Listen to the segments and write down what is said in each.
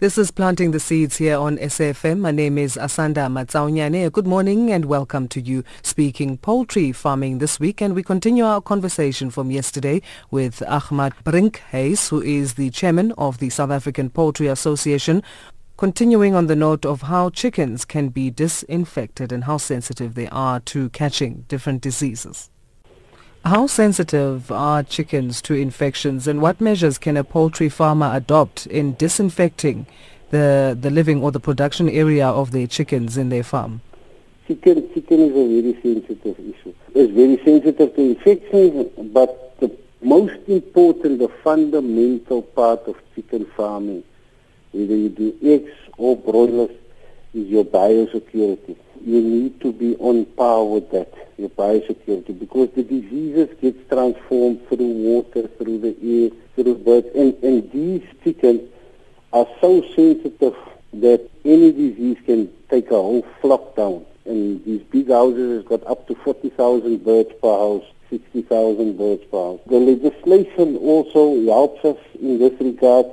This is Planting the Seeds here on SAFM. My name is Asanda Matsaunyane. Good morning and welcome to you speaking poultry farming this week. And we continue our conversation from yesterday with Ahmad Brinkhuis, who is the chairman of the South African Poultry Association, continuing on the note of how chickens can be disinfected and how sensitive they are to catching different diseases. How sensitive are chickens to infections and what measures can a poultry farmer adopt in disinfecting the, the living or the production area of their chickens in their farm? Chicken, chicken is a very sensitive issue. It's very sensitive to infections, but the most important, the fundamental part of chicken farming, whether you do eggs or broilers, is your biosecurity. You need to be on par with that, biosecurity, because the diseases get transformed through water, through the air, through birds, and, and these chickens are so sensitive that any disease can take a whole flock down. And these big houses has got up to 40,000 birds per house, 60,000 birds per house. The legislation also helps us in this regard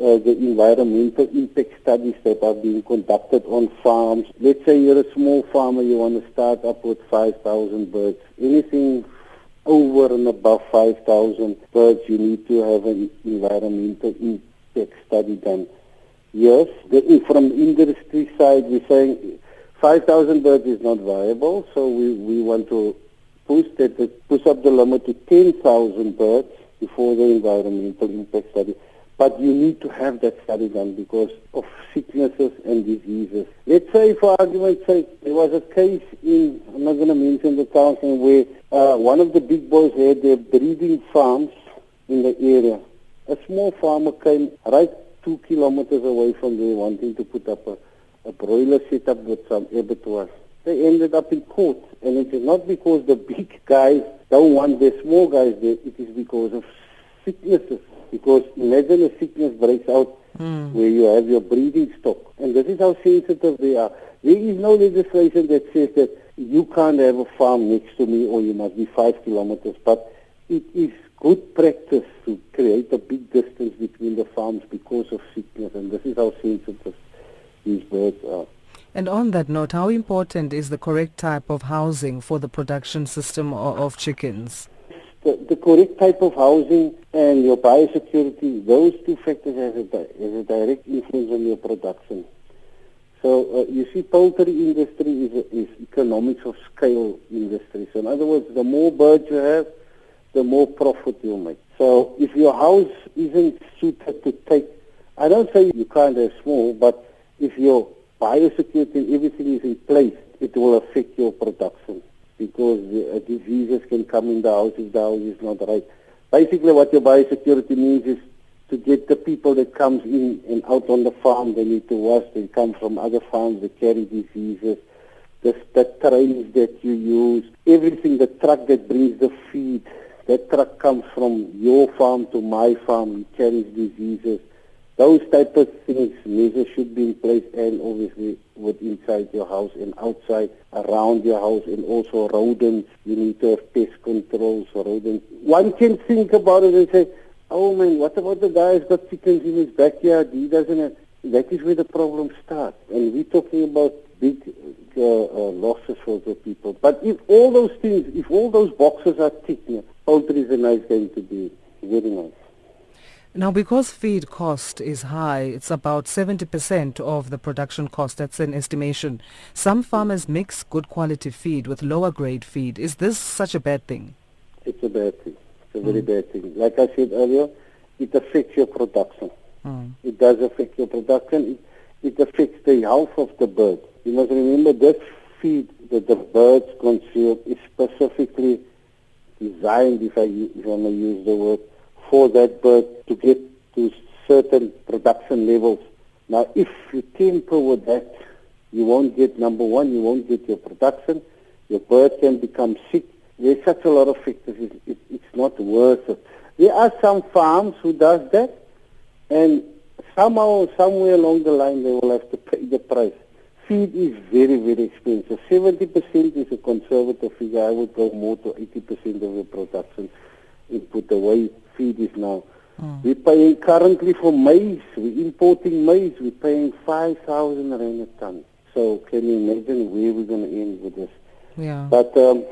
uh, the environmental impact studies that are being conducted on farms. Let's say you're a small farmer, you want to start up with 5,000 birds. Anything over and above 5,000 birds, you need to have an environmental impact study done. Yes, the, from the industry side, we're saying 5,000 birds is not viable, so we, we want to push that, push up the limit to 10,000 birds before the environmental impact study. But you need to have that study done because of sicknesses and diseases. Let's say, for argument's sake, there was a case in, I'm not going to mention the town, where uh, one of the big boys had their breeding farms in the area. A small farmer came right two kilometers away from there wanting to put up a, a broiler setup with some abattoirs. They ended up in court, and it is not because the big guys don't want the small guys there, it is because of sicknesses because imagine a sickness breaks out mm. where you have your breeding stock. And this is how sensitive they are. There is no legislation that says that you can't have a farm next to me or you must be five kilometers. But it is good practice to create a big distance between the farms because of sickness. And this is how sensitive these birds are. And on that note, how important is the correct type of housing for the production system of, of chickens? The, the correct type of housing and your biosecurity, those two factors have a, have a direct influence on your production. So uh, you see, poultry industry is, is economics of scale industry. So in other words, the more birds you have, the more profit you make. So if your house isn't suited to take, I don't say you can't have small, but if your biosecurity and everything is in place, it will affect your production because uh, diseases can come in the house if the house is not right. Basically what your biosecurity means is to get the people that comes in and out on the farm, they need to wash, they come from other farms, they carry diseases, the, the trains that you use, everything, the truck that brings the feed, that truck comes from your farm to my farm, it carries diseases. Those type of things, measures should be in place and obviously with inside your house and outside around your house and also rodents. You need to have pest controls for rodents. One can think about it and say, oh man, what about the guy who's got chickens in his backyard? He doesn't have... That is where the problem starts. And we're talking about big uh, uh, losses for the people. But if all those things, if all those boxes are ticked, poultry is a nice going to be very nice. Now, because feed cost is high, it's about 70% of the production cost. That's an estimation. Some farmers mix good quality feed with lower grade feed. Is this such a bad thing? It's a bad thing. It's a very mm. bad thing. Like I said earlier, it affects your production. Mm. It does affect your production. It, it affects the health of the bird. You must remember this feed that the birds consume is specifically designed, if I, if I may use the word, for that bird to get to certain production levels. Now, if you tamper with that, you won't get, number one, you won't get your production. Your bird can become sick. There's such a lot of factors. It, it, it's not worth it. There are some farms who does that, and somehow, somewhere along the line, they will have to pay the price. Feed is very, very expensive. 70% is a conservative figure. I would go more to 80% of the production input the way feed is now. Mm. We're paying currently for maize. We're importing maize. We're paying 5,000 rand a ton. So can you imagine where we're going to end with this? Yeah. But um,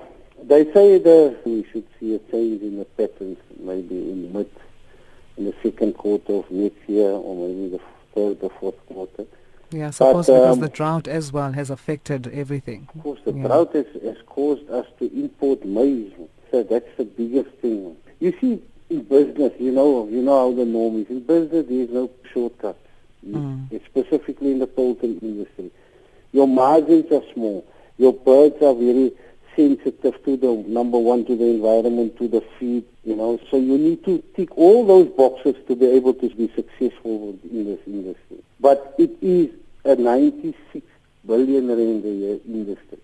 they say that we should see a change in the patterns maybe in mid, in the second quarter of next year or maybe the third or fourth quarter. Yeah, I suppose but, because um, the drought as well has affected everything. Of course, the yeah. drought has, has caused us to import maize. So that's the biggest thing. You see, in business, you know, you know how the norm is. In business, there is no shortcuts. Mm. Specifically in the poultry industry, your margins are small. Your birds are very sensitive to the number one, to the environment, to the feed. You know, so you need to tick all those boxes to be able to be successful in this industry. But it is a 96 billion rand a year industry.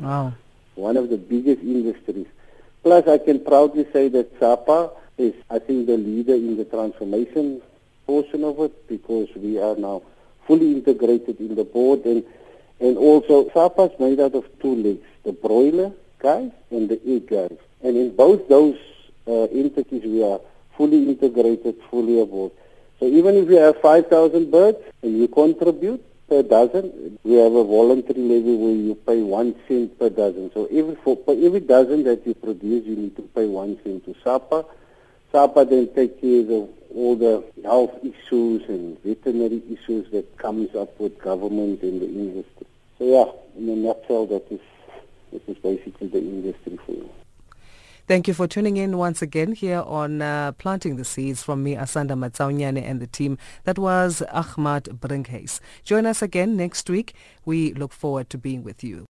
Wow. One of the biggest industries. Plus, I can proudly say that SAPA is, I think, the leader in the transformation portion of it because we are now fully integrated in the board and and also SAPA is made out of two legs, the broiler guys and the egg guys. And in both those uh, entities we are fully integrated, fully aboard. So even if you have 5,000 birds and you contribute, per dozen. We have a voluntary levy where you pay one cent per dozen. So every for, for every dozen that you produce, you need to pay one cent to SAPA. SAPA then takes care of all the health issues and veterinary issues that comes up with government and the industry. So yeah, in a nutshell, that is, that is basically the industry for you. Thank you for tuning in once again here on uh, Planting the Seeds from me, Asanda Matsaunyane and the team. That was Ahmad Brinkhuis. Join us again next week. We look forward to being with you.